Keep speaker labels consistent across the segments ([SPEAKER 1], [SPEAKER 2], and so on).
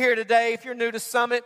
[SPEAKER 1] here today. If you're new to Summit,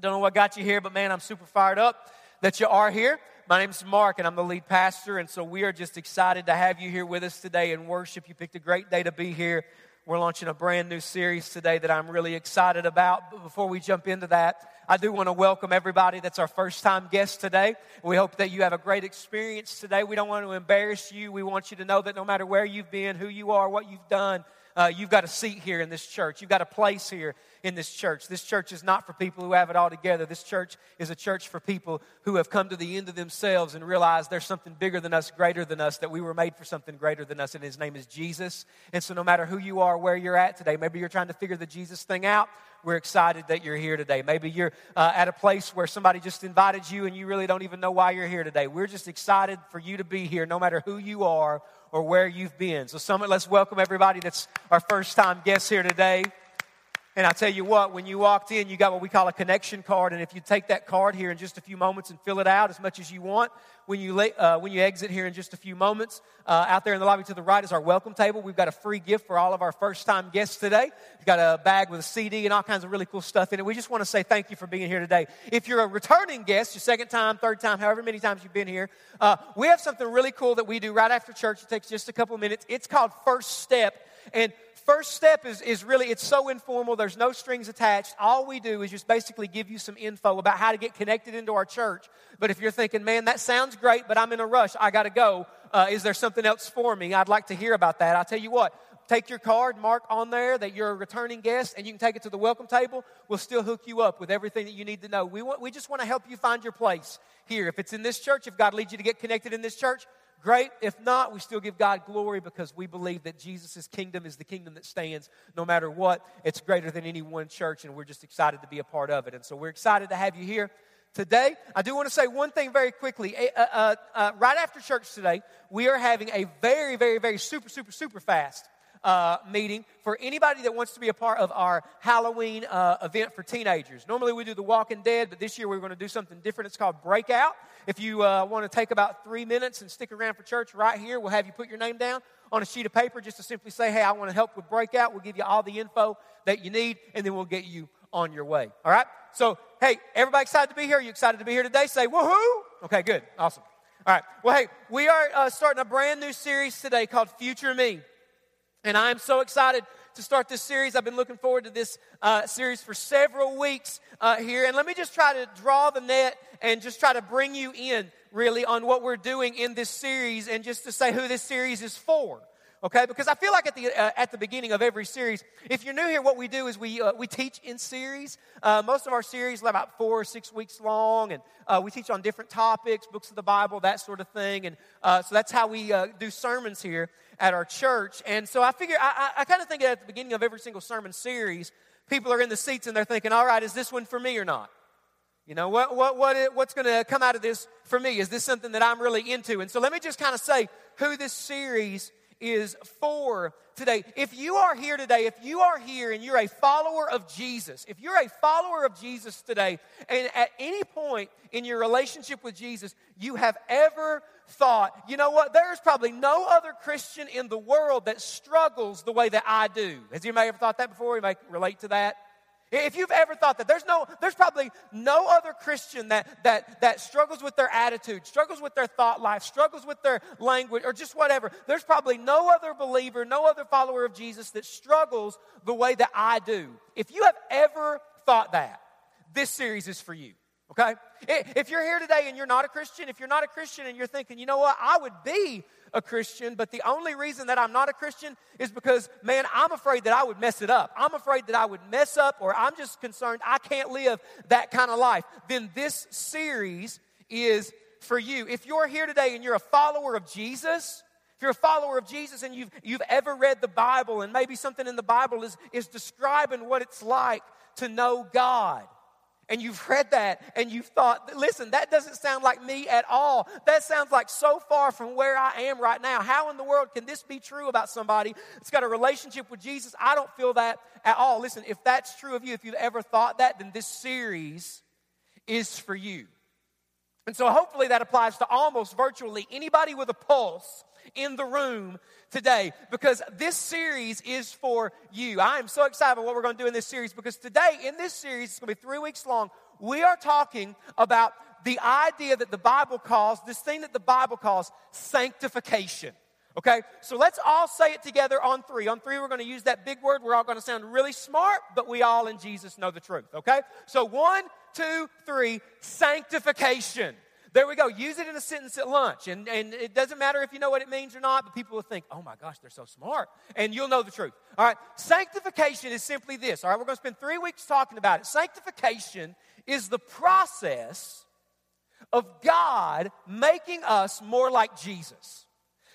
[SPEAKER 1] don't know what got you here, but man, I'm super fired up that you are here. My name is Mark, and I'm the lead pastor, and so we are just excited to have you here with us today in worship. You picked a great day to be here. We're launching a brand new series today that I'm really excited about. But before we jump into that, I do want to welcome everybody that's our first time guest today. We hope that you have a great experience today. We don't want to embarrass you. We want you to know that no matter where you've been, who you are, what you've done, uh, you've got a seat here in this church. You've got a place here in this church. This church is not for people who have it all together. This church is a church for people who have come to the end of themselves and realize there's something bigger than us, greater than us, that we were made for something greater than us, and his name is Jesus. And so, no matter who you are, where you're at today, maybe you're trying to figure the Jesus thing out. We're excited that you're here today. Maybe you're uh, at a place where somebody just invited you and you really don't even know why you're here today. We're just excited for you to be here, no matter who you are or where you've been. So, Summit, let's welcome everybody that's our first time guests here today. And I tell you what, when you walked in, you got what we call a connection card. And if you take that card here in just a few moments and fill it out as much as you want, when you, uh, when you exit here in just a few moments, uh, out there in the lobby to the right is our welcome table. We've got a free gift for all of our first time guests today. We've got a bag with a CD and all kinds of really cool stuff in it. We just want to say thank you for being here today. If you're a returning guest, your second time, third time, however many times you've been here, uh, we have something really cool that we do right after church. It takes just a couple minutes. It's called First Step. And first step is, is really, it's so informal. There's no strings attached. All we do is just basically give you some info about how to get connected into our church. But if you're thinking, man, that sounds great, but I'm in a rush, I got to go. Uh, is there something else for me? I'd like to hear about that. I'll tell you what, take your card, mark on there that you're a returning guest, and you can take it to the welcome table. We'll still hook you up with everything that you need to know. We, want, we just want to help you find your place here. If it's in this church, if God leads you to get connected in this church, Great. If not, we still give God glory because we believe that Jesus' kingdom is the kingdom that stands no matter what. It's greater than any one church, and we're just excited to be a part of it. And so we're excited to have you here today. I do want to say one thing very quickly. Uh, uh, uh, right after church today, we are having a very, very, very super, super, super fast uh, meeting for anybody that wants to be a part of our Halloween uh, event for teenagers. Normally we do the Walking Dead, but this year we're going to do something different. It's called Breakout. If you uh, want to take about three minutes and stick around for church right here, we'll have you put your name down on a sheet of paper just to simply say, hey, I want to help with Breakout. We'll give you all the info that you need, and then we'll get you on your way. All right? So, hey, everybody excited to be here? Are you excited to be here today? Say woohoo! Okay, good. Awesome. All right. Well, hey, we are uh, starting a brand new series today called Future Me. And I am so excited to start this series. I've been looking forward to this uh, series for several weeks uh, here. And let me just try to draw the net and just try to bring you in really on what we're doing in this series and just to say who this series is for okay because i feel like at the uh, at the beginning of every series if you're new here what we do is we uh, we teach in series uh, most of our series are about four or six weeks long and uh, we teach on different topics books of the bible that sort of thing and so that's how we do sermons here at our church and so i figure i, I, I kind of think at the beginning of every single sermon series people are in the seats and they're thinking all right is this one for me or not you know, what, what, what, what's going to come out of this for me? Is this something that I'm really into? And so let me just kind of say who this series is for today. If you are here today, if you are here and you're a follower of Jesus, if you're a follower of Jesus today, and at any point in your relationship with Jesus, you have ever thought, you know what, there's probably no other Christian in the world that struggles the way that I do. Has anybody ever thought that before? You may relate to that? If you've ever thought that, there's no, there's probably no other Christian that, that, that struggles with their attitude, struggles with their thought life, struggles with their language, or just whatever. There's probably no other believer, no other follower of Jesus that struggles the way that I do. If you have ever thought that, this series is for you. Okay? If you're here today and you're not a Christian, if you're not a Christian and you're thinking, you know what, I would be a Christian, but the only reason that I'm not a Christian is because, man, I'm afraid that I would mess it up. I'm afraid that I would mess up, or I'm just concerned I can't live that kind of life. Then this series is for you. If you're here today and you're a follower of Jesus, if you're a follower of Jesus and you've, you've ever read the Bible and maybe something in the Bible is, is describing what it's like to know God, and you've read that and you've thought, listen, that doesn't sound like me at all. That sounds like so far from where I am right now. How in the world can this be true about somebody that's got a relationship with Jesus? I don't feel that at all. Listen, if that's true of you, if you've ever thought that, then this series is for you. And so hopefully that applies to almost virtually anybody with a pulse in the room today because this series is for you. I am so excited about what we're going to do in this series because today, in this series, it's going to be three weeks long, we are talking about the idea that the Bible calls, this thing that the Bible calls sanctification. Okay, so let's all say it together on three. On three, we're going to use that big word. We're all going to sound really smart, but we all in Jesus know the truth. Okay, so one, two, three, sanctification. There we go. Use it in a sentence at lunch. And, and it doesn't matter if you know what it means or not, but people will think, oh my gosh, they're so smart. And you'll know the truth. All right. Sanctification is simply this. All right. We're going to spend three weeks talking about it. Sanctification is the process of God making us more like Jesus.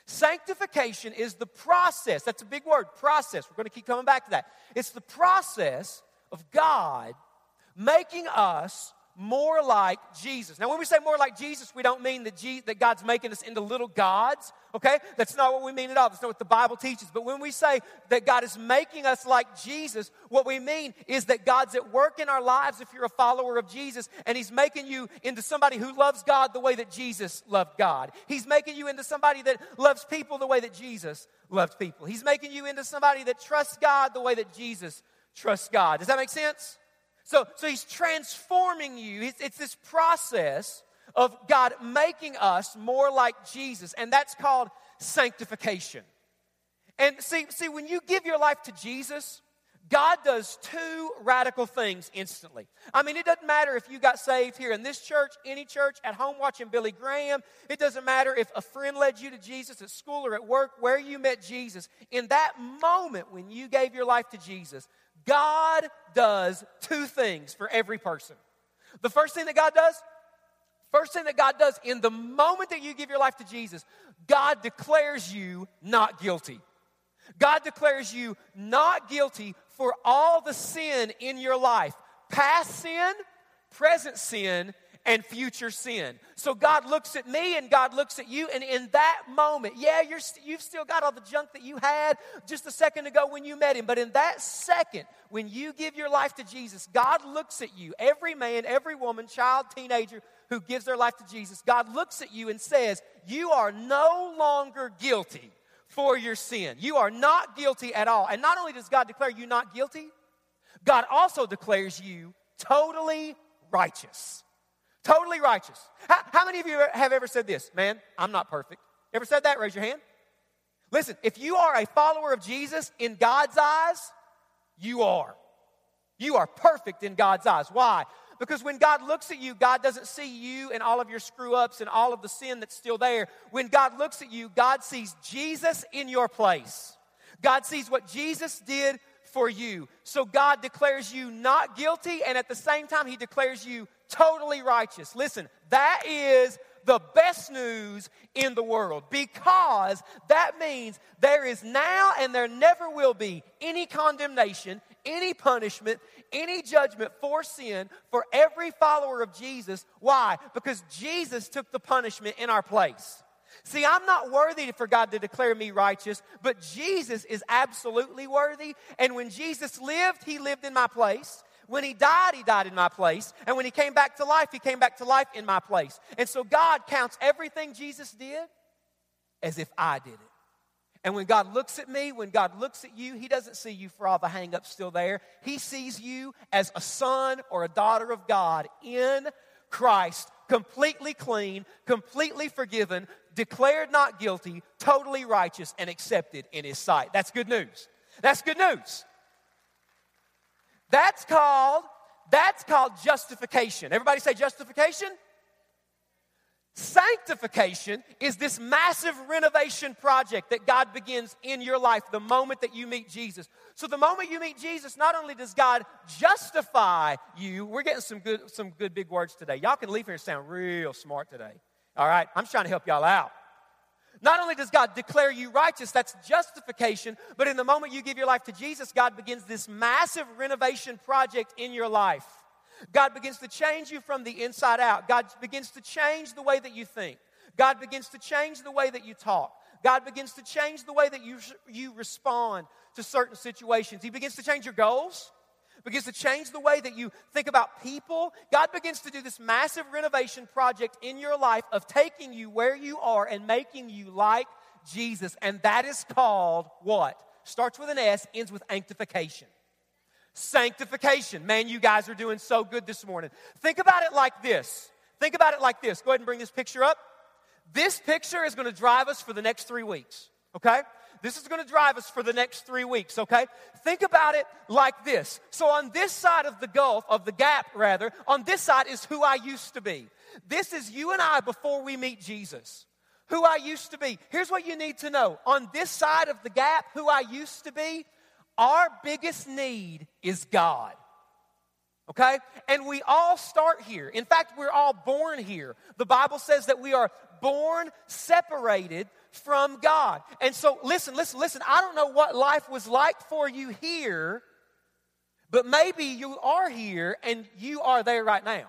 [SPEAKER 1] Sanctification is the process. That's a big word, process. We're going to keep coming back to that. It's the process of God making us more like Jesus. Now, when we say more like Jesus, we don't mean that, Je- that God's making us into little gods, okay? That's not what we mean at all. That's not what the Bible teaches. But when we say that God is making us like Jesus, what we mean is that God's at work in our lives if you're a follower of Jesus, and He's making you into somebody who loves God the way that Jesus loved God. He's making you into somebody that loves people the way that Jesus loved people. He's making you into somebody that trusts God the way that Jesus trusts God. Does that make sense? So, so he's transforming you. It's, it's this process of God making us more like Jesus, and that's called sanctification. And see, see, when you give your life to Jesus, God does two radical things instantly. I mean, it doesn't matter if you got saved here in this church, any church, at home watching Billy Graham. It doesn't matter if a friend led you to Jesus at school or at work, where you met Jesus. In that moment when you gave your life to Jesus, God does two things for every person. The first thing that God does, first thing that God does in the moment that you give your life to Jesus, God declares you not guilty. God declares you not guilty for all the sin in your life past sin, present sin, and future sin. So God looks at me and God looks at you, and in that moment, yeah, you're, you've still got all the junk that you had just a second ago when you met Him, but in that second, when you give your life to Jesus, God looks at you, every man, every woman, child, teenager who gives their life to Jesus, God looks at you and says, You are no longer guilty for your sin. You are not guilty at all. And not only does God declare you not guilty, God also declares you totally righteous. Totally righteous. How, how, many of you have ever said this? Man, I'm not perfect. Ever said that? Raise your hand. Listen, if you are a follower of Jesus in God's eyes, you are. You are perfect in God's eyes. Why? Because when God looks at you, God doesn't see you and all of your screw ups and all of the sin that's still there. When God looks at you, God sees Jesus in your place. God sees what Jesus did for you. So God declares you not guilty, and at the same time, He declares you totally righteous. Listen, that is the best news in the world because that means there is now and there never will be any condemnation, any punishment, any judgment for sin for every follower of Jesus. Why? Because Jesus took the punishment in our place. See, I'm not worthy for God to declare me righteous, but Jesus is absolutely worthy. And when Jesus lived, he lived in my place. When he died, he died in my place. And when he came back to life, he came back to life in my place. And so God counts everything Jesus did as if I did it. And when God looks at me, when God looks at you, He doesn't see you for all the hangups still there. He sees you as a son or a daughter of God in Christ, completely clean, completely forgiven, declared not guilty, totally righteous, and accepted in His sight. That's good news. That's good news. That's called that's called justification. Everybody say justification? Sanctification is this massive renovation project that God begins in your life the moment that you meet Jesus. So the moment you meet Jesus, not only does God justify you, we're getting some good some good big words today. Y'all can leave here and sound real smart today. All right? I'm trying to help y'all out. Not only does God declare you righteous, that's justification, but in the moment you give your life to Jesus, God begins this massive renovation project in your life. God begins to change you from the inside out. God begins to change the way that you think. God begins to change the way that you talk. God begins to change the way that you, you respond to certain situations. He begins to change your goals begins to change the way that you think about people. God begins to do this massive renovation project in your life of taking you where you are and making you like Jesus. And that is called what? Starts with an S, ends with sanctification. Sanctification. Man, you guys are doing so good this morning. Think about it like this. Think about it like this. Go ahead and bring this picture up. This picture is going to drive us for the next three weeks, okay? This is going to drive us for the next three weeks, okay? Think about it like this. So, on this side of the gulf, of the gap rather, on this side is who I used to be. This is you and I before we meet Jesus. Who I used to be. Here's what you need to know. On this side of the gap, who I used to be, our biggest need is God. Okay? And we all start here. In fact, we're all born here. The Bible says that we are born separated from God. And so, listen, listen, listen. I don't know what life was like for you here, but maybe you are here and you are there right now.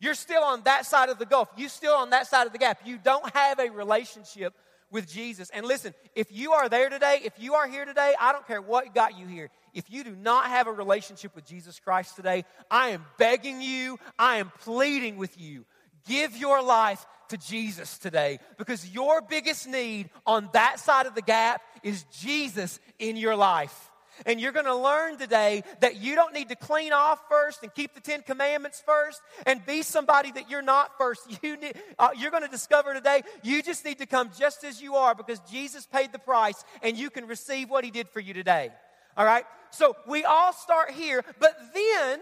[SPEAKER 1] You're still on that side of the gulf. You're still on that side of the gap. You don't have a relationship with Jesus. And listen, if you are there today, if you are here today, I don't care what got you here. If you do not have a relationship with Jesus Christ today, I am begging you, I am pleading with you. Give your life to Jesus today because your biggest need on that side of the gap is Jesus in your life. And you're going to learn today that you don't need to clean off first and keep the Ten Commandments first and be somebody that you're not first. You need, uh, you're going to discover today you just need to come just as you are because Jesus paid the price and you can receive what He did for you today. All right? So we all start here, but then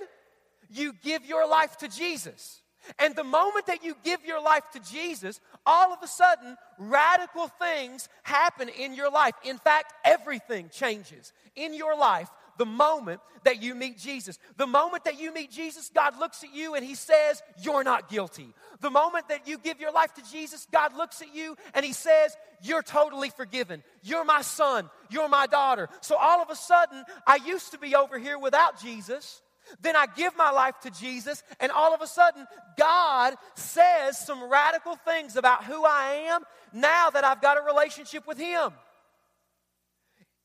[SPEAKER 1] you give your life to Jesus. And the moment that you give your life to Jesus, all of a sudden, radical things happen in your life. In fact, everything changes in your life the moment that you meet Jesus. The moment that you meet Jesus, God looks at you and He says, You're not guilty. The moment that you give your life to Jesus, God looks at you and He says, You're totally forgiven. You're my son. You're my daughter. So all of a sudden, I used to be over here without Jesus. Then I give my life to Jesus, and all of a sudden, God says some radical things about who I am now that I've got a relationship with Him.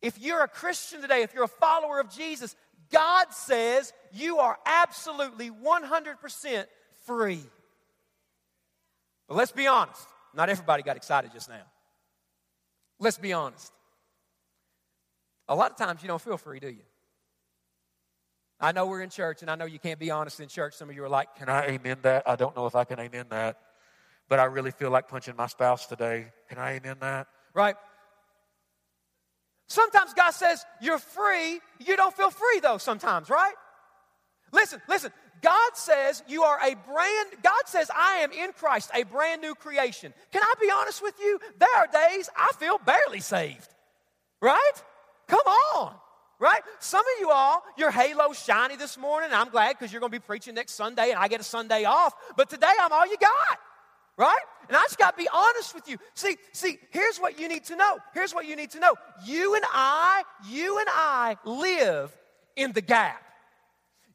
[SPEAKER 1] If you're a Christian today, if you're a follower of Jesus, God says you are absolutely 100% free. But let's be honest, not everybody got excited just now. Let's be honest. A lot of times you don't feel free, do you? I know we're in church, and I know you can't be honest in church. Some of you are like, Can I amen that? I don't know if I can amen that, but I really feel like punching my spouse today. Can I amen that? Right? Sometimes God says, You're free. You don't feel free, though, sometimes, right? Listen, listen. God says you are a brand, God says, I am in Christ, a brand new creation. Can I be honest with you? There are days I feel barely saved, right? Come on right? Some of you all, your halo's shiny this morning. I'm glad because you're going to be preaching next Sunday and I get a Sunday off. But today I'm all you got, right? And I just got to be honest with you. See, see, here's what you need to know. Here's what you need to know. You and I, you and I live in the gap.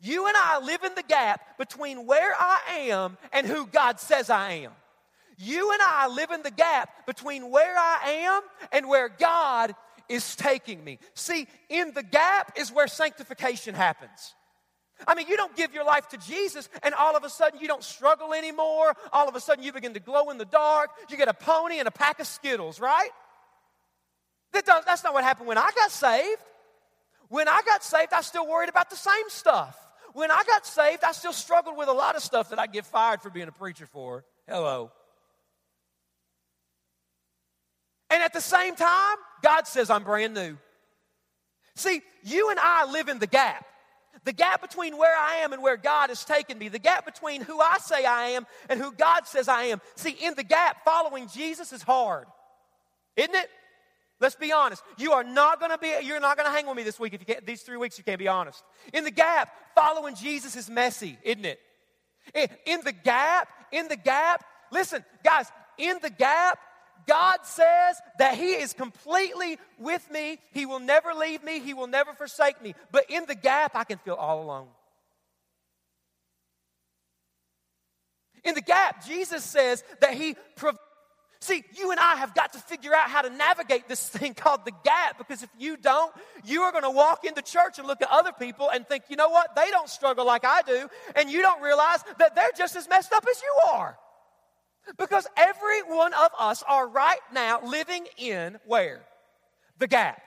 [SPEAKER 1] You and I live in the gap between where I am and who God says I am. You and I live in the gap between where I am and where God is taking me. See, in the gap is where sanctification happens. I mean, you don't give your life to Jesus and all of a sudden you don't struggle anymore. All of a sudden you begin to glow in the dark. You get a pony and a pack of Skittles, right? That that's not what happened when I got saved. When I got saved, I still worried about the same stuff. When I got saved, I still struggled with a lot of stuff that I get fired for being a preacher for. Hello. And at the same time, God says, I'm brand new. See, you and I live in the gap. The gap between where I am and where God has taken me. The gap between who I say I am and who God says I am. See, in the gap, following Jesus is hard. Isn't it? Let's be honest. You are not going to be, you're not going to hang with me this week if you can't, these three weeks you can't be honest. In the gap, following Jesus is messy, isn't it? Eh, in the gap, in the gap, listen, guys, in the gap, God says that He is completely with me. He will never leave me. He will never forsake me. But in the gap, I can feel all alone. In the gap, Jesus says that He. See, you and I have got to figure out how to navigate this thing called the gap because if you don't, you are going to walk into church and look at other people and think, you know what, they don't struggle like I do, and you don't realize that they're just as messed up as you are. Because every one of us are right now living in where? The gap.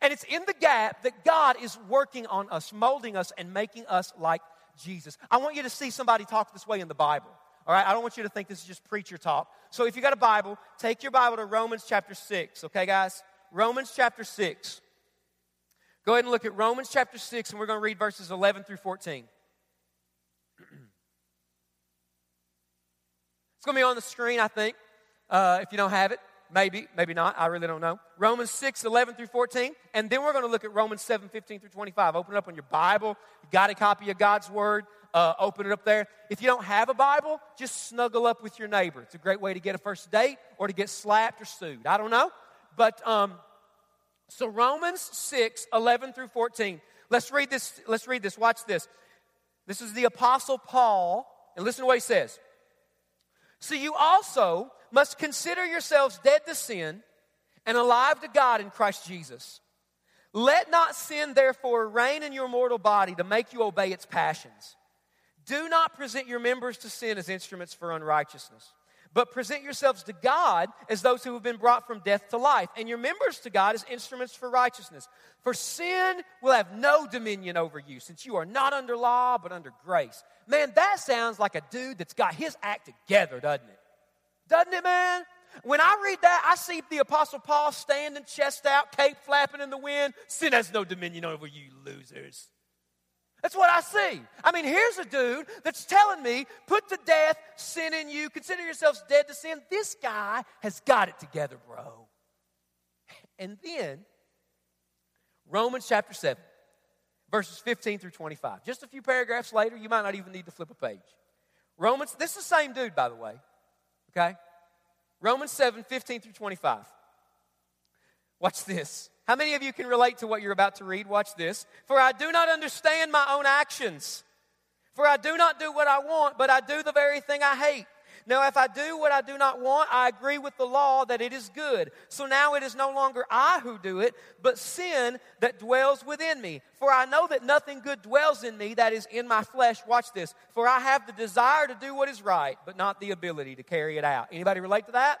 [SPEAKER 1] And it's in the gap that God is working on us, molding us, and making us like Jesus. I want you to see somebody talk this way in the Bible. All right, I don't want you to think this is just preacher talk. So if you got a Bible, take your Bible to Romans chapter 6, okay, guys? Romans chapter 6. Go ahead and look at Romans chapter 6, and we're going to read verses 11 through 14. It's going to be on the screen, I think, uh, if you don't have it. Maybe, maybe not. I really don't know. Romans 6, 11 through 14. And then we're going to look at Romans 7, 15 through 25. Open it up on your Bible. You got a copy of God's Word. Uh, open it up there. If you don't have a Bible, just snuggle up with your neighbor. It's a great way to get a first date or to get slapped or sued. I don't know. But um, so Romans 6, 11 through 14. Let's read this. Let's read this. Watch this. This is the Apostle Paul. And listen to what he says. So you also must consider yourselves dead to sin and alive to God in Christ Jesus. Let not sin, therefore, reign in your mortal body to make you obey its passions. Do not present your members to sin as instruments for unrighteousness, but present yourselves to God as those who have been brought from death to life, and your members to God as instruments for righteousness. For sin will have no dominion over you, since you are not under law, but under grace. Man, that sounds like a dude that's got his act together, doesn't it? Doesn't it, man? When I read that, I see the Apostle Paul standing, chest out, cape flapping in the wind. Sin has no dominion over you, losers. That's what I see. I mean, here's a dude that's telling me, put to death sin in you, consider yourselves dead to sin. This guy has got it together, bro. And then, Romans chapter 7 verses 15 through 25. Just a few paragraphs later, you might not even need to flip a page. Romans, this is the same dude, by the way, okay? Romans 7, 15 through 25. Watch this. How many of you can relate to what you're about to read? Watch this. For I do not understand my own actions. For I do not do what I want, but I do the very thing I hate. Now, if I do what I do not want, I agree with the law that it is good. So now it is no longer I who do it, but sin that dwells within me. For I know that nothing good dwells in me, that is in my flesh. Watch this. For I have the desire to do what is right, but not the ability to carry it out. Anybody relate to that?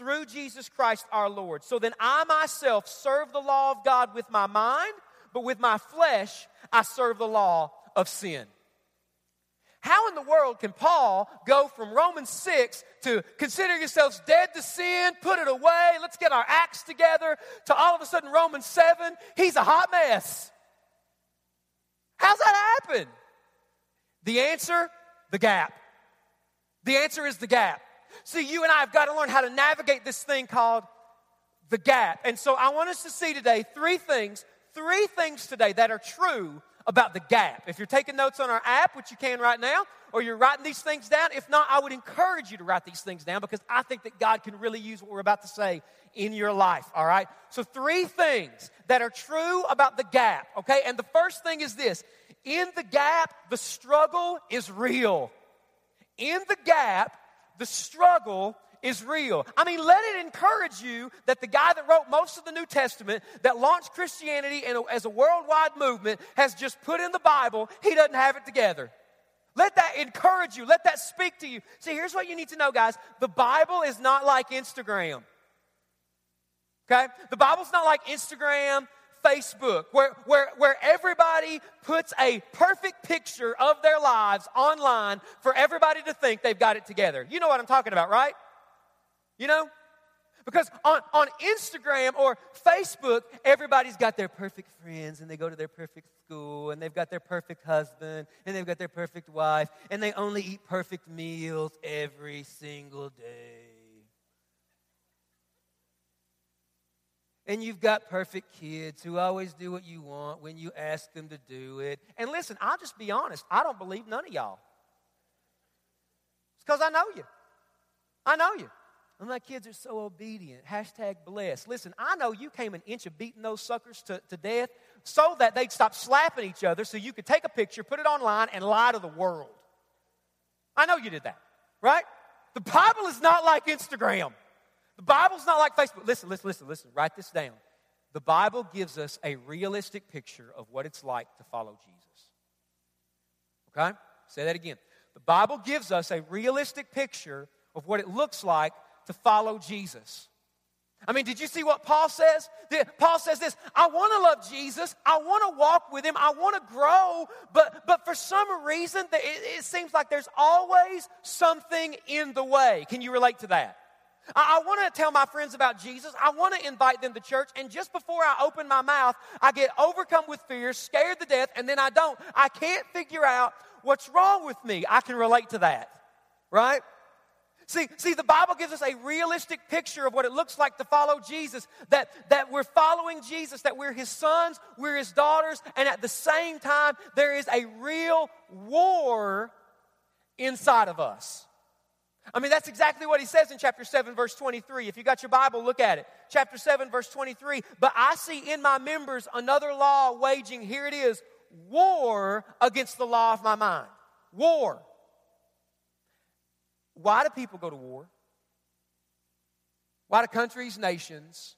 [SPEAKER 1] through Jesus Christ our Lord. So then I myself serve the law of God with my mind, but with my flesh I serve the law of sin. How in the world can Paul go from Romans 6 to consider yourselves dead to sin, put it away, let's get our acts together, to all of a sudden Romans 7? He's a hot mess. How's that happen? The answer the gap. The answer is the gap. See, you and I have got to learn how to navigate this thing called the gap. And so I want us to see today three things, three things today that are true about the gap. If you're taking notes on our app, which you can right now, or you're writing these things down, if not, I would encourage you to write these things down because I think that God can really use what we're about to say in your life, all right? So, three things that are true about the gap, okay? And the first thing is this in the gap, the struggle is real. In the gap, the struggle is real. I mean, let it encourage you that the guy that wrote most of the New Testament, that launched Christianity as a worldwide movement, has just put in the Bible, he doesn't have it together. Let that encourage you. Let that speak to you. See, here's what you need to know, guys. The Bible is not like Instagram. Okay? The Bible's not like Instagram, Facebook, where, where, where everybody puts a perfect picture of their lives online for everybody to think they've got it together. You know what I'm talking about, right? You know? Because on, on Instagram or Facebook, everybody's got their perfect friends and they go to their perfect school and they've got their perfect husband and they've got their perfect wife and they only eat perfect meals every single day. And you've got perfect kids who always do what you want when you ask them to do it. And listen, I'll just be honest, I don't believe none of y'all. It's because I know you. I know you. And my kids are so obedient. Hashtag blessed. Listen, I know you came an inch of beating those suckers to, to death so that they'd stop slapping each other so you could take a picture, put it online, and lie to the world. I know you did that, right? The Bible is not like Instagram. The Bible's not like Facebook. Listen, listen, listen, listen. Write this down. The Bible gives us a realistic picture of what it's like to follow Jesus. Okay? Say that again. The Bible gives us a realistic picture of what it looks like to follow Jesus. I mean, did you see what Paul says? Paul says this I want to love Jesus. I want to walk with him. I want to grow. But, but for some reason, it, it seems like there's always something in the way. Can you relate to that? I, I want to tell my friends about Jesus. I want to invite them to church. And just before I open my mouth, I get overcome with fear, scared to death, and then I don't. I can't figure out what's wrong with me. I can relate to that, right? See, see, the Bible gives us a realistic picture of what it looks like to follow Jesus. That, that we're following Jesus, that we're his sons, we're his daughters, and at the same time, there is a real war inside of us. I mean, that's exactly what he says in chapter 7, verse 23. If you got your Bible, look at it. Chapter 7, verse 23. But I see in my members another law waging, here it is, war against the law of my mind. War. Why do people go to war? Why do countries, nations,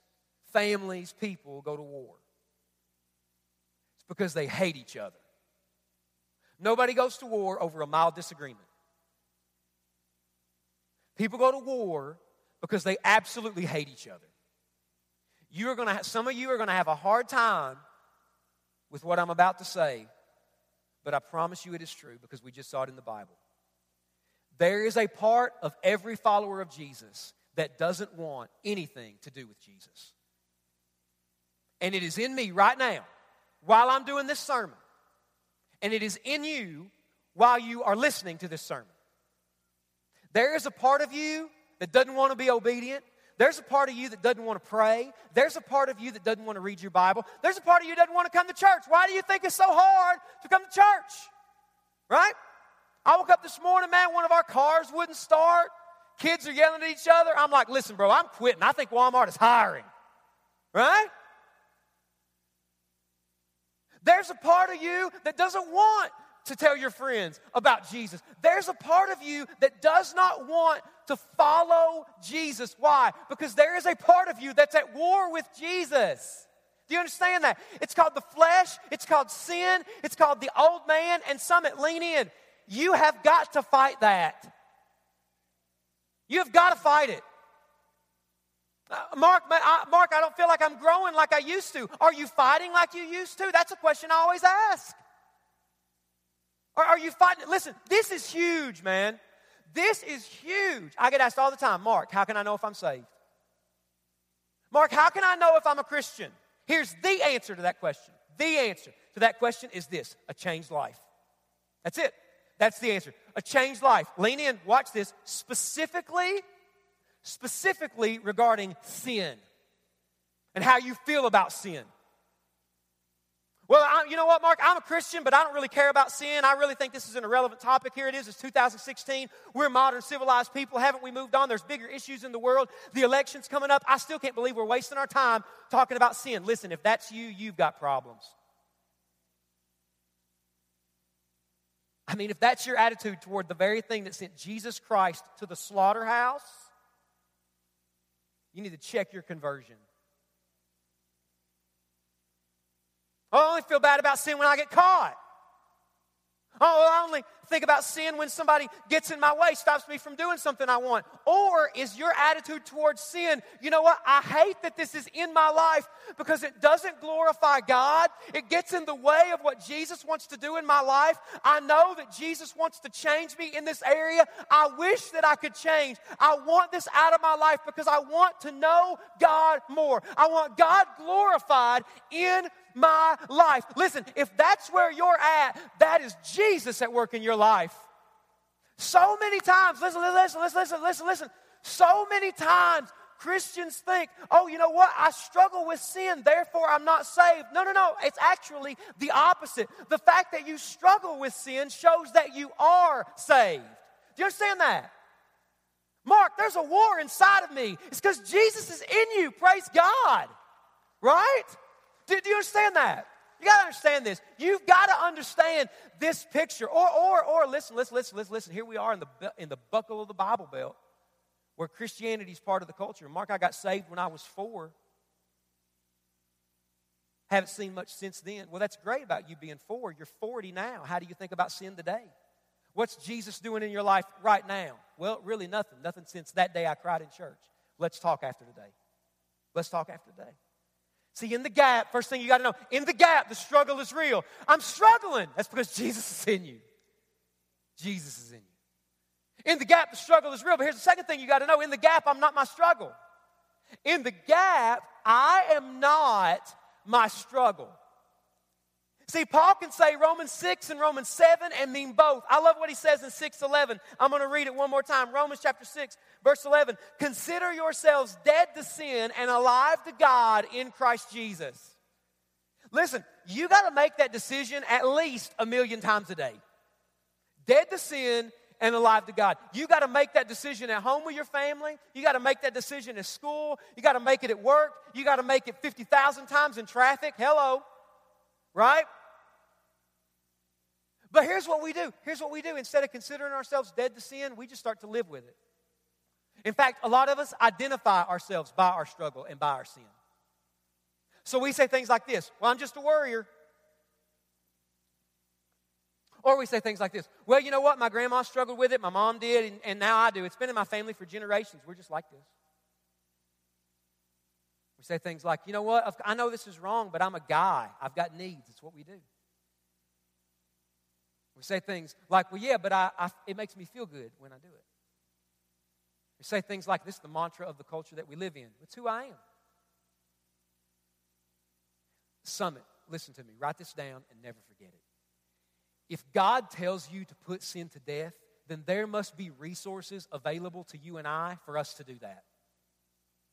[SPEAKER 1] families, people go to war? It's because they hate each other. Nobody goes to war over a mild disagreement. People go to war because they absolutely hate each other. You are have, some of you are going to have a hard time with what I'm about to say, but I promise you it is true because we just saw it in the Bible. There is a part of every follower of Jesus that doesn't want anything to do with Jesus. And it is in me right now while I'm doing this sermon. And it is in you while you are listening to this sermon. There is a part of you that doesn't want to be obedient. There's a part of you that doesn't want to pray. There's a part of you that doesn't want to read your Bible. There's a part of you that doesn't want to come to church. Why do you think it's so hard to come to church? Right? I woke up this morning, man, one of our cars wouldn't start. Kids are yelling at each other. I'm like, listen, bro, I'm quitting. I think Walmart is hiring. Right? There's a part of you that doesn't want to tell your friends about Jesus. There's a part of you that does not want to follow Jesus. Why? Because there is a part of you that's at war with Jesus. Do you understand that? It's called the flesh, it's called sin, it's called the old man, and some it lean in. You have got to fight that. You have got to fight it. Uh, Mark, I, Mark, I don't feel like I'm growing like I used to. Are you fighting like you used to? That's a question I always ask. Are you fighting? Listen, this is huge, man. This is huge. I get asked all the time, Mark, how can I know if I'm saved? Mark, how can I know if I'm a Christian? Here's the answer to that question. The answer to that question is this a changed life. That's it. That's the answer. A changed life. Lean in, watch this. Specifically, specifically regarding sin and how you feel about sin. Well, I, you know what, Mark? I'm a Christian, but I don't really care about sin. I really think this is an irrelevant topic. Here it is. It's 2016. We're modern, civilized people. Haven't we moved on? There's bigger issues in the world. The election's coming up. I still can't believe we're wasting our time talking about sin. Listen, if that's you, you've got problems. I mean, if that's your attitude toward the very thing that sent Jesus Christ to the slaughterhouse, you need to check your conversion. Oh, I only feel bad about sin when I get caught. Oh, I only think about sin when somebody gets in my way, stops me from doing something I want. Or is your attitude towards sin, you know what? I hate that this is in my life because it doesn't glorify God. It gets in the way of what Jesus wants to do in my life. I know that Jesus wants to change me in this area. I wish that I could change. I want this out of my life because I want to know God more. I want God glorified in my life. Listen, if that's where you're at, that is Jesus at work in your life. So many times, listen, listen, listen, listen, listen, listen. So many times Christians think, oh, you know what? I struggle with sin, therefore I'm not saved. No, no, no. It's actually the opposite. The fact that you struggle with sin shows that you are saved. Do you understand that? Mark, there's a war inside of me. It's because Jesus is in you. Praise God. Right? Do, do you understand that? You got to understand this. You've got to understand this picture. Or, or, or, listen, listen, listen, listen, listen. Here we are in the, in the buckle of the Bible Belt where Christianity is part of the culture. Mark, I got saved when I was four. Haven't seen much since then. Well, that's great about you being four. You're 40 now. How do you think about sin today? What's Jesus doing in your life right now? Well, really nothing. Nothing since that day I cried in church. Let's talk after today. Let's talk after today. See, in the gap, first thing you got to know, in the gap, the struggle is real. I'm struggling. That's because Jesus is in you. Jesus is in you. In the gap, the struggle is real. But here's the second thing you got to know in the gap, I'm not my struggle. In the gap, I am not my struggle. See, Paul can say Romans 6 and Romans 7 and mean both. I love what he says in 6:11. I'm going to read it one more time. Romans chapter 6, verse 11. Consider yourselves dead to sin and alive to God in Christ Jesus. Listen, you got to make that decision at least a million times a day. Dead to sin and alive to God. You got to make that decision at home with your family. You got to make that decision at school. You got to make it at work. You got to make it 50,000 times in traffic. Hello right? But here's what we do. Here's what we do. Instead of considering ourselves dead to sin, we just start to live with it. In fact, a lot of us identify ourselves by our struggle and by our sin. So we say things like this Well, I'm just a worrier. Or we say things like this Well, you know what? My grandma struggled with it, my mom did, and, and now I do. It's been in my family for generations. We're just like this. We say things like, you know what? I know this is wrong, but I'm a guy. I've got needs. It's what we do. We say things like, well, yeah, but I, I, it makes me feel good when I do it. We say things like, this is the mantra of the culture that we live in. It's who I am. Summit, listen to me. Write this down and never forget it. If God tells you to put sin to death, then there must be resources available to you and I for us to do that.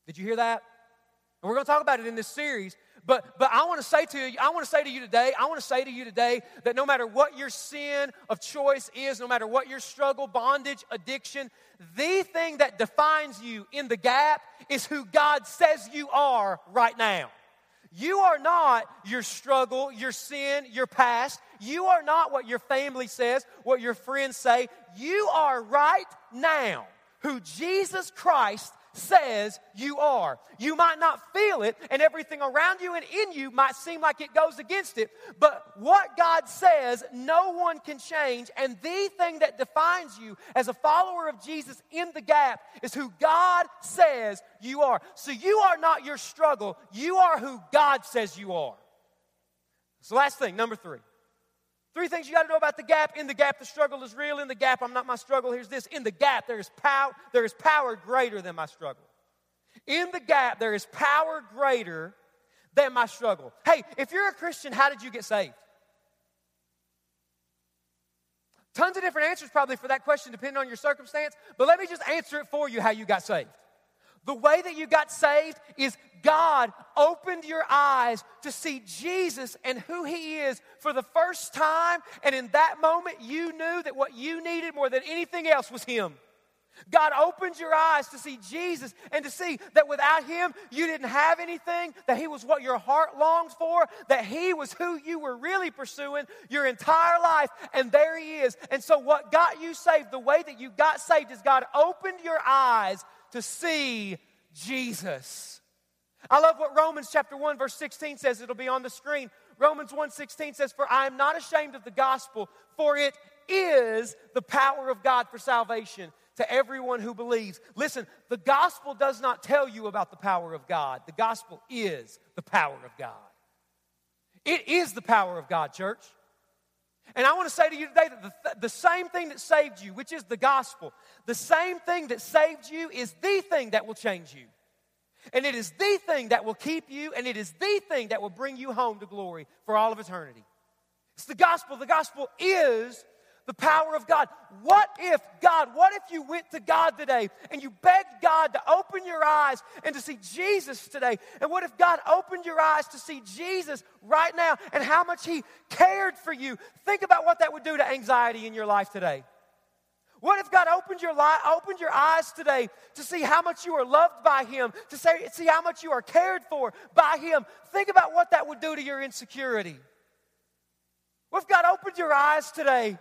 [SPEAKER 1] Did you hear that? And we're going to talk about it in this series. But, but I want to say to you, I want to say to you today, I want to say to you today that no matter what your sin of choice is, no matter what your struggle, bondage, addiction, the thing that defines you in the gap is who God says you are right now. You are not your struggle, your sin, your past. You are not what your family says, what your friends say. You are right now who Jesus Christ says you are. You might not feel it, and everything around you and in you might seem like it goes against it, but what God says, no one can change. And the thing that defines you as a follower of Jesus in the gap is who God says you are. So you are not your struggle, you are who God says you are. So, last thing, number three. Three things you got to know about the gap. In the gap, the struggle is real. In the gap, I'm not my struggle. Here's this. In the gap, there is power, there is power greater than my struggle. In the gap, there is power greater than my struggle. Hey, if you're a Christian, how did you get saved? Tons of different answers probably for that question, depending on your circumstance. But let me just answer it for you how you got saved. The way that you got saved is God opened your eyes to see Jesus and who He is for the first time. And in that moment, you knew that what you needed more than anything else was Him. God opened your eyes to see Jesus and to see that without Him, you didn't have anything, that He was what your heart longs for, that He was who you were really pursuing your entire life, and there He is. And so, what got you saved, the way that you got saved, is God opened your eyes to see Jesus. I love what Romans chapter 1 verse 16 says. It'll be on the screen. Romans 1:16 says, "For I am not ashamed of the gospel, for it is the power of God for salvation to everyone who believes." Listen, the gospel does not tell you about the power of God. The gospel is the power of God. It is the power of God, church. And I want to say to you today that the, the same thing that saved you, which is the gospel, the same thing that saved you is the thing that will change you. And it is the thing that will keep you, and it is the thing that will bring you home to glory for all of eternity. It's the gospel. The gospel is the power of God. What if, God, what if you went to God today and you begged God to open your eyes and to see Jesus today? And what if God opened your eyes to see Jesus right now and how much He cared for you? Think about what that would do to anxiety in your life today. What if God opened your, li- opened your eyes today to see how much you are loved by Him, to say, see how much you are cared for by Him? Think about what that would do to your insecurity. What if God opened your eyes today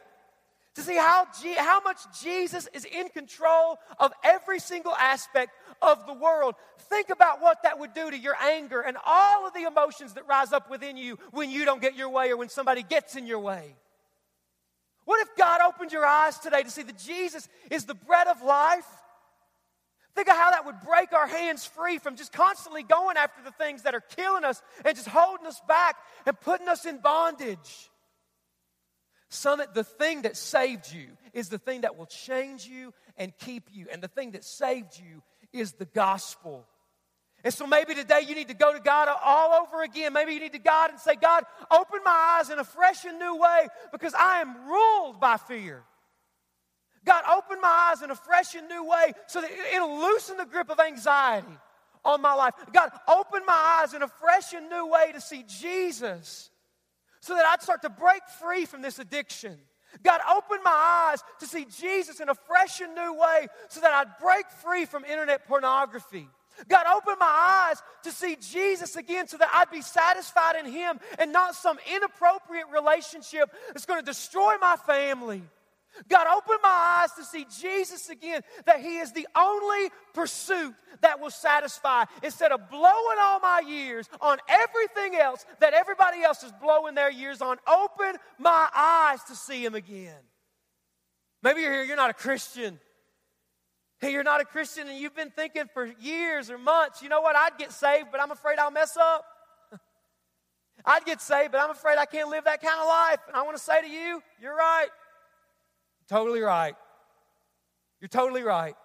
[SPEAKER 1] to see how, G- how much Jesus is in control of every single aspect of the world. Think about what that would do to your anger and all of the emotions that rise up within you when you don't get your way or when somebody gets in your way. What if God opened your eyes today to see that Jesus is the bread of life? Think of how that would break our hands free from just constantly going after the things that are killing us and just holding us back and putting us in bondage. Summit, the thing that saved you is the thing that will change you and keep you. And the thing that saved you is the gospel. And so maybe today you need to go to God all over again. Maybe you need to God and say, God, open my eyes in a fresh and new way because I am ruled by fear. God, open my eyes in a fresh and new way so that it'll loosen the grip of anxiety on my life. God, open my eyes in a fresh and new way to see Jesus so that I'd start to break free from this addiction. God, open my eyes to see Jesus in a fresh and new way so that I'd break free from internet pornography. God, open my eyes to see Jesus again so that I'd be satisfied in Him and not some inappropriate relationship that's going to destroy my family. God, open my eyes to see Jesus again, that He is the only pursuit that will satisfy. Instead of blowing all my years on everything else that everybody else is blowing their years on, open my eyes to see Him again. Maybe you're here, you're not a Christian. Hey, you're not a Christian and you've been thinking for years or months, you know what, I'd get saved, but I'm afraid I'll mess up. I'd get saved, but I'm afraid I can't live that kind of life. And I want to say to you, you're right. Totally right. You're totally right.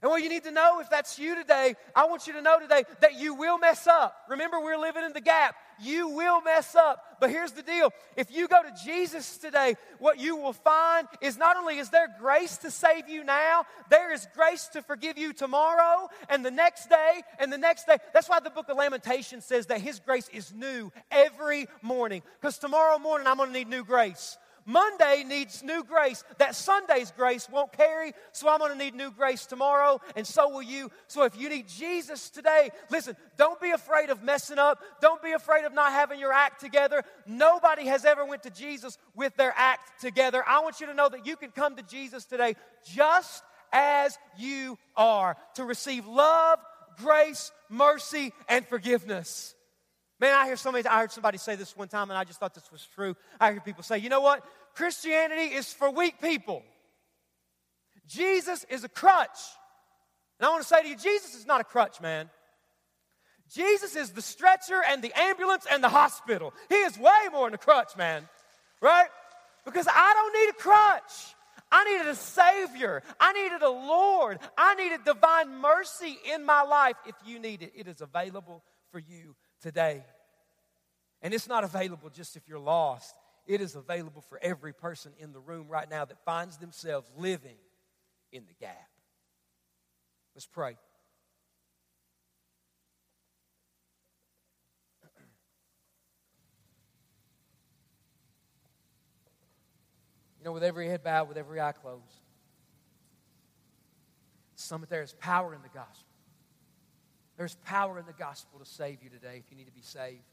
[SPEAKER 1] And what you need to know, if that's you today, I want you to know today that you will mess up. Remember, we're living in the gap. You will mess up. But here's the deal if you go to Jesus today, what you will find is not only is there grace to save you now, there is grace to forgive you tomorrow and the next day and the next day. That's why the book of Lamentations says that His grace is new every morning. Because tomorrow morning I'm going to need new grace. Monday needs new grace. That Sunday's grace won't carry, so I'm going to need new grace tomorrow, and so will you. So if you need Jesus today, listen, don't be afraid of messing up. Don't be afraid of not having your act together. Nobody has ever went to Jesus with their act together. I want you to know that you can come to Jesus today just as you are to receive love, grace, mercy, and forgiveness. Man, I hear somebody, I heard somebody say this one time, and I just thought this was true. I hear people say, you know what? Christianity is for weak people. Jesus is a crutch. And I want to say to you, Jesus is not a crutch, man. Jesus is the stretcher and the ambulance and the hospital. He is way more than a crutch, man. Right? Because I don't need a crutch. I needed a Savior. I needed a Lord. I needed divine mercy in my life. If you need it, it is available for you today. And it's not available just if you're lost, it is available for every person in the room right now that finds themselves living in the gap. Let's pray. You know, with every head bowed, with every eye closed, summit there is power in the gospel. There's power in the gospel to save you today if you need to be saved.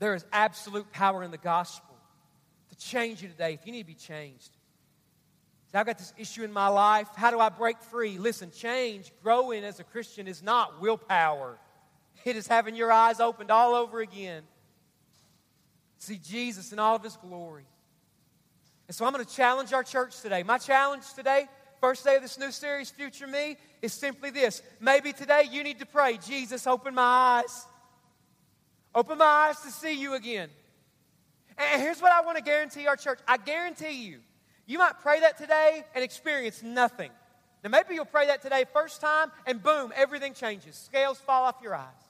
[SPEAKER 1] There is absolute power in the gospel to change you today if you need to be changed. So I've got this issue in my life. How do I break free? Listen, change, growing as a Christian is not willpower. It is having your eyes opened all over again. See Jesus in all of his glory. And so I'm going to challenge our church today. My challenge today, first day of this new series, Future Me, is simply this. Maybe today you need to pray, Jesus, open my eyes. Open my eyes to see you again. And here's what I want to guarantee our church I guarantee you, you might pray that today and experience nothing. Now, maybe you'll pray that today, first time, and boom, everything changes. Scales fall off your eyes.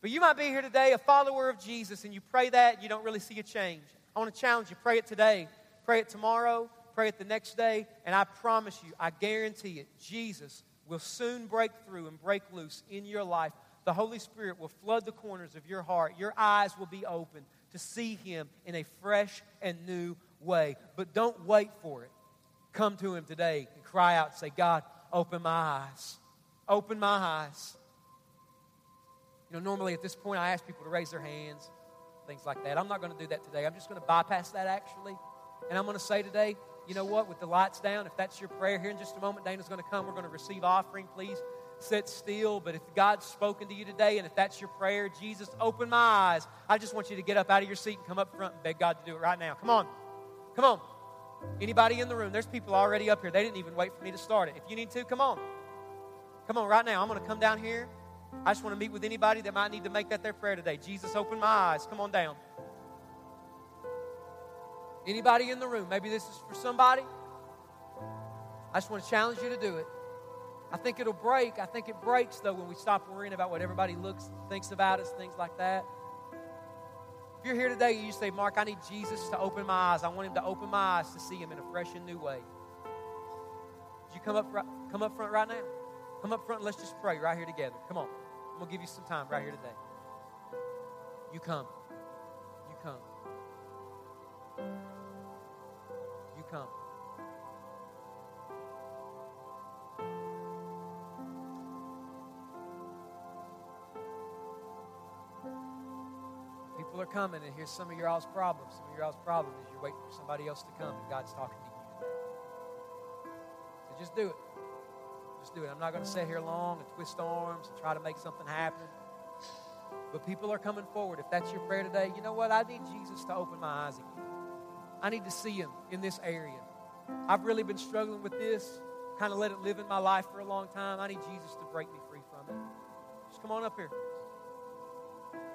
[SPEAKER 1] But you might be here today, a follower of Jesus, and you pray that, and you don't really see a change. I want to challenge you pray it today, pray it tomorrow, pray it the next day, and I promise you, I guarantee it, Jesus will soon break through and break loose in your life. The Holy Spirit will flood the corners of your heart. Your eyes will be open to see Him in a fresh and new way. But don't wait for it. Come to Him today and cry out and say, God, open my eyes. Open my eyes. You know, normally at this point, I ask people to raise their hands things like that. I'm not going to do that today. I'm just going to bypass that actually. And I'm going to say today, you know what, with the lights down, if that's your prayer here in just a moment, Dana's going to come. We're going to receive offering. Please sit still. But if God's spoken to you today and if that's your prayer, Jesus, open my eyes. I just want you to get up out of your seat and come up front and beg God to do it right now. Come on. Come on. Anybody in the room? There's people already up here. They didn't even wait for me to start it. If you need to, come on. Come on right now. I'm going to come down here. I just want to meet with anybody that might need to make that their prayer today. Jesus, open my eyes. Come on down. Anybody in the room? Maybe this is for somebody. I just want to challenge you to do it. I think it'll break. I think it breaks though when we stop worrying about what everybody looks, thinks about us, things like that. If you're here today you say, Mark, I need Jesus to open my eyes. I want him to open my eyes to see him in a fresh and new way. Would you come up, come up front right now? Come up front and let's just pray right here together. Come on. I'm to give you some time right here today. You come. You come. Come. People are coming, and here's some of your all's problems. Some of your all's problem is you're waiting for somebody else to come, and God's talking to you. So just do it. Just do it. I'm not going to sit here long and twist arms and try to make something happen. But people are coming forward. If that's your prayer today, you know what? I need Jesus to open my eyes again. I need to see him in this area. I've really been struggling with this, kind of let it live in my life for a long time. I need Jesus to break me free from it. Just come on up here.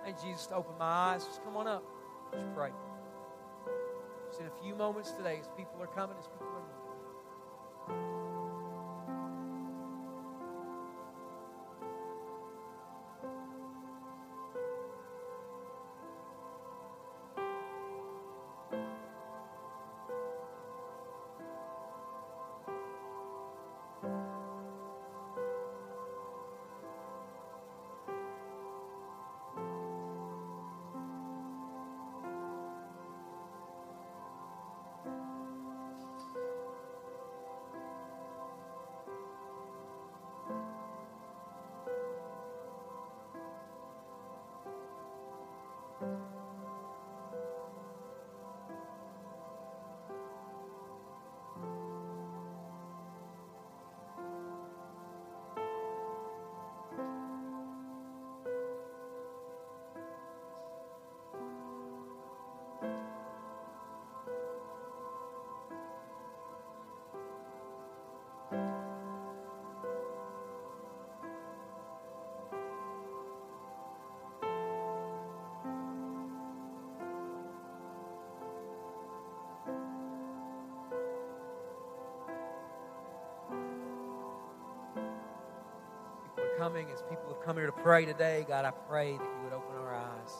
[SPEAKER 1] I need Jesus to open my eyes. Just come on up. Just pray. Just in a few moments today, as people are coming, as people are coming, as people have come here to pray today, God, I pray that you would open our eyes.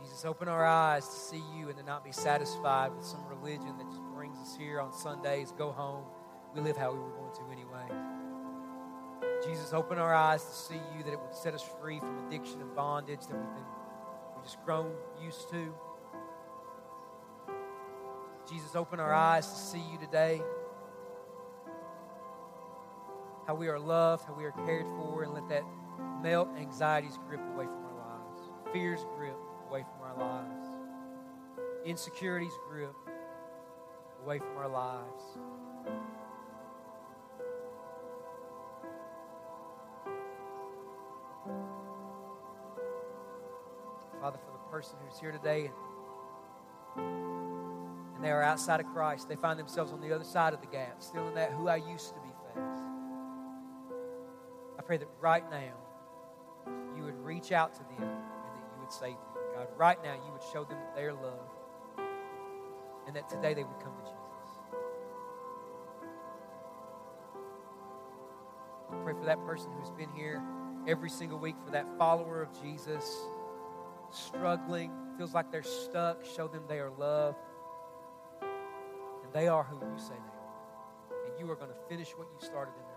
[SPEAKER 1] Jesus, open our eyes to see you and to not be satisfied with some religion that just brings us here on Sundays, go home. We live how we were going to anyway. Jesus, open our eyes to see you, that it would set us free from addiction and bondage that we've been we've just grown used to. Jesus, open our eyes to see you today how we are loved, how we are cared for, and let that melt anxiety's grip away from our lives, fear's grip away from our lives, insecurity's grip away from our lives. Father, for the person who's here today and they are outside of Christ, they find themselves on the other side of the gap, still in that who I used to be pray that right now you would reach out to them and that you would save them. God, right now you would show them are loved and that today they would come to Jesus. I pray for that person who's been here every single week, for that follower of Jesus, struggling, feels like they're stuck. Show them they are loved. And they are who you say they are. And you are going to finish what you started in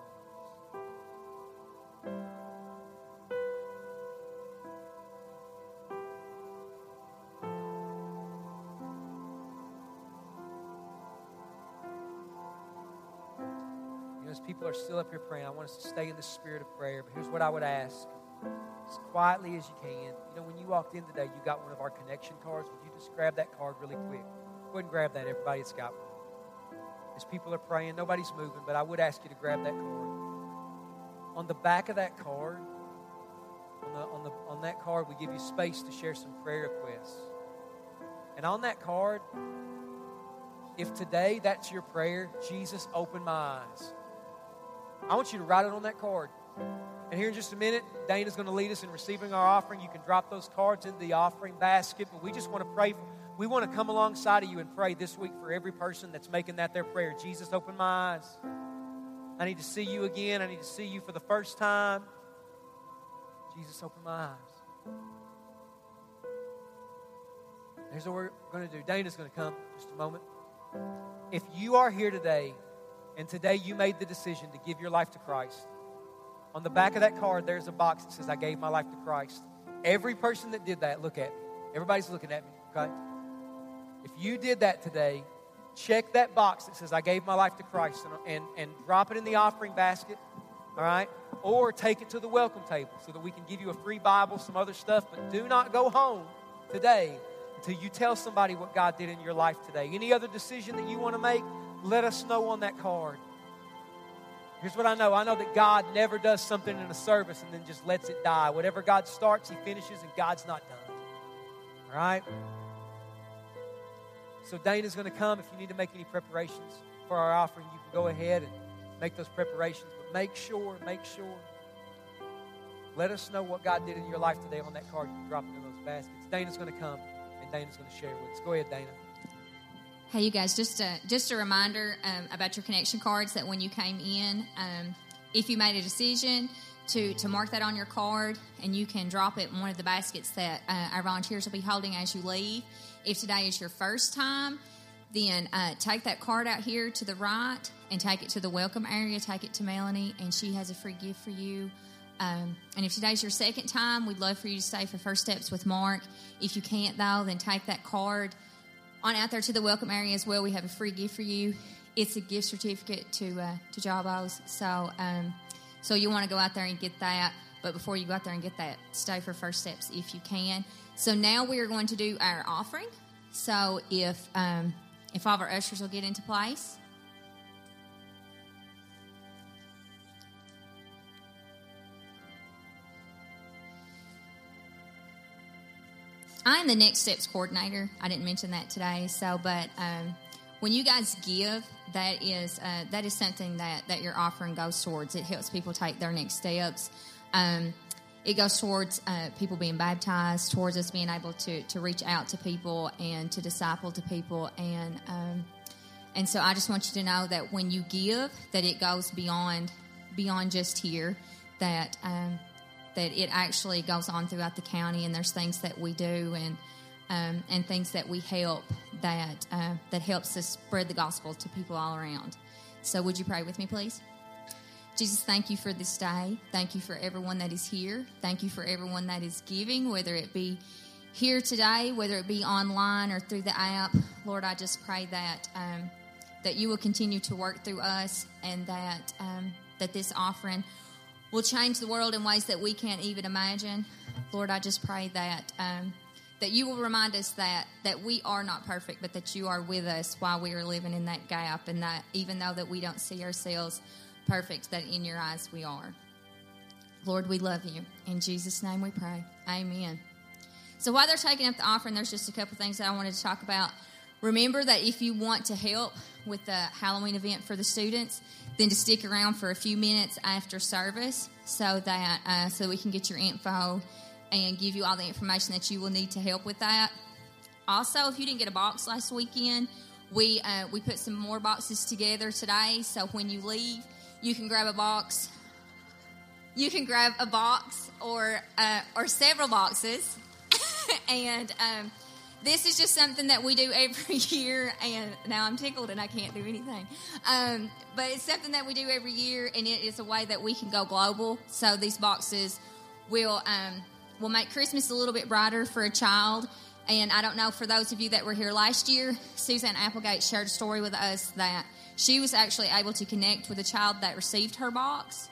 [SPEAKER 1] as people are still up here praying, I want us to stay in the spirit of prayer. But here's what I would ask as quietly as you can. You know, when you walked in today, you got one of our connection cards. Would you just grab that card really quick? Go ahead and grab that. Everybody's got one. As people are praying, nobody's moving, but I would ask you to grab that card. On the back of that card, on, the, on, the, on that card, we give you space to share some prayer requests. And on that card, if today that's your prayer, Jesus, open my eyes. I want you to write it on that card. And here in just a minute, Dana's going to lead us in receiving our offering. You can drop those cards in the offering basket, but we just want to pray. We want to come alongside of you and pray this week for every person that's making that their prayer. Jesus, open my eyes. I need to see you again. I need to see you for the first time. Jesus, open my eyes. Here's what we're going to do. Dana's going to come just a moment. If you are here today and today you made the decision to give your life to Christ, on the back of that card, there's a box that says, I gave my life to Christ. Every person that did that, look at me. Everybody's looking at me, okay? If you did that today, check that box that says, I gave my life to Christ and, and, and drop it in the offering basket, all right? Or take it to the welcome table so that we can give you a free Bible, some other stuff, but do not go home today until you tell somebody what God did in your life today. Any other decision that you want to make, let us know on that card. Here's what I know I know that God never does something in a service and then just lets it die. Whatever God starts, He finishes, and God's not done. All right? So Dana's going to come. If you need to make any preparations for our offering, you can go ahead and make those preparations. But make sure, make sure. Let us know what God did in your life today on that card. You can drop it in those baskets. Dana's going to come, and Dana's going to share with us. Go ahead, Dana.
[SPEAKER 2] Hey, you guys, just a, just a reminder um, about your connection cards that when you came in, um, if you made a decision to, to mark that on your card and you can drop it in one of the baskets that uh, our volunteers will be holding as you leave. If today is your first time, then uh, take that card out here to the right and take it to the welcome area. Take it to Melanie, and she has a free gift for you. Um, and if today's your second time, we'd love for you to stay for First Steps with Mark. If you can't, though, then take that card on out there to the welcome area as well. We have a free gift for you. It's a gift certificate to uh, to Jawbos. So um, so you want to go out there and get that. But before you go out there and get that, stay for first steps if you can. So now we are going to do our offering. So if um, if all of our ushers will get into place. I'm the next steps coordinator. I didn't mention that today. So, but um, when you guys give, that is uh, that is something that that your offering goes towards. It helps people take their next steps. Um, it goes towards uh, people being baptized, towards us being able to to reach out to people and to disciple to people, and um, and so I just want you to know that when you give, that it goes beyond beyond just here. That um, that it actually goes on throughout the county, and there's things that we do and um, and things that we help that uh, that helps us spread the gospel to people all around. So, would you pray with me, please? Jesus, thank you for this day. Thank you for everyone that is here. Thank you for everyone that is giving, whether it be here today, whether it be online or through the app. Lord, I just pray that um, that you will continue to work through us, and that um, that this offering will change the world in ways that we can't even imagine. Lord, I just pray that um, that you will remind us that that we are not perfect, but that you are with us while we are living in that gap, and that even though that we don't see ourselves perfect, that in your eyes we are. Lord, we love you. In Jesus' name we pray. Amen. So while they're taking up the offering, there's just a couple things that I wanted to talk about. Remember that if you want to help with the Halloween event for the students, then to stick around for a few minutes after service so that uh, so we can get your info and give you all the information that you will need to help with that. Also, if you didn't get a box last weekend, we uh, we put some more boxes together today. So when you leave, you can grab a box. You can grab a box or uh, or several boxes, and um, this is just something that we do every year. And now I'm tickled and I can't do anything. Um, but it's something that we do every year, and it is a way that we can go global. So these boxes will um, will make Christmas a little bit brighter for a child. And I don't know for those of you that were here last year, Suzanne Applegate shared a story with us that she was actually able to connect with a child that received her box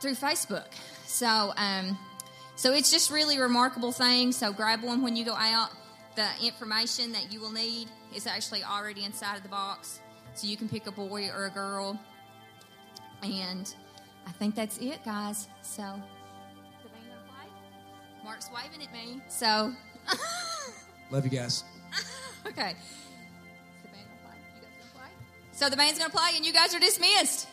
[SPEAKER 2] through Facebook. So, um, so it's just really remarkable thing. So grab one when you go out. The information that you will need is actually already inside of the box, so you can pick a boy or a girl. And I think that's it, guys. So, the band gonna play? Mark's waving at me. So,
[SPEAKER 3] Love you guys.
[SPEAKER 2] okay. The band gonna play? You guys gonna play? So the band's gonna play, and you guys are dismissed.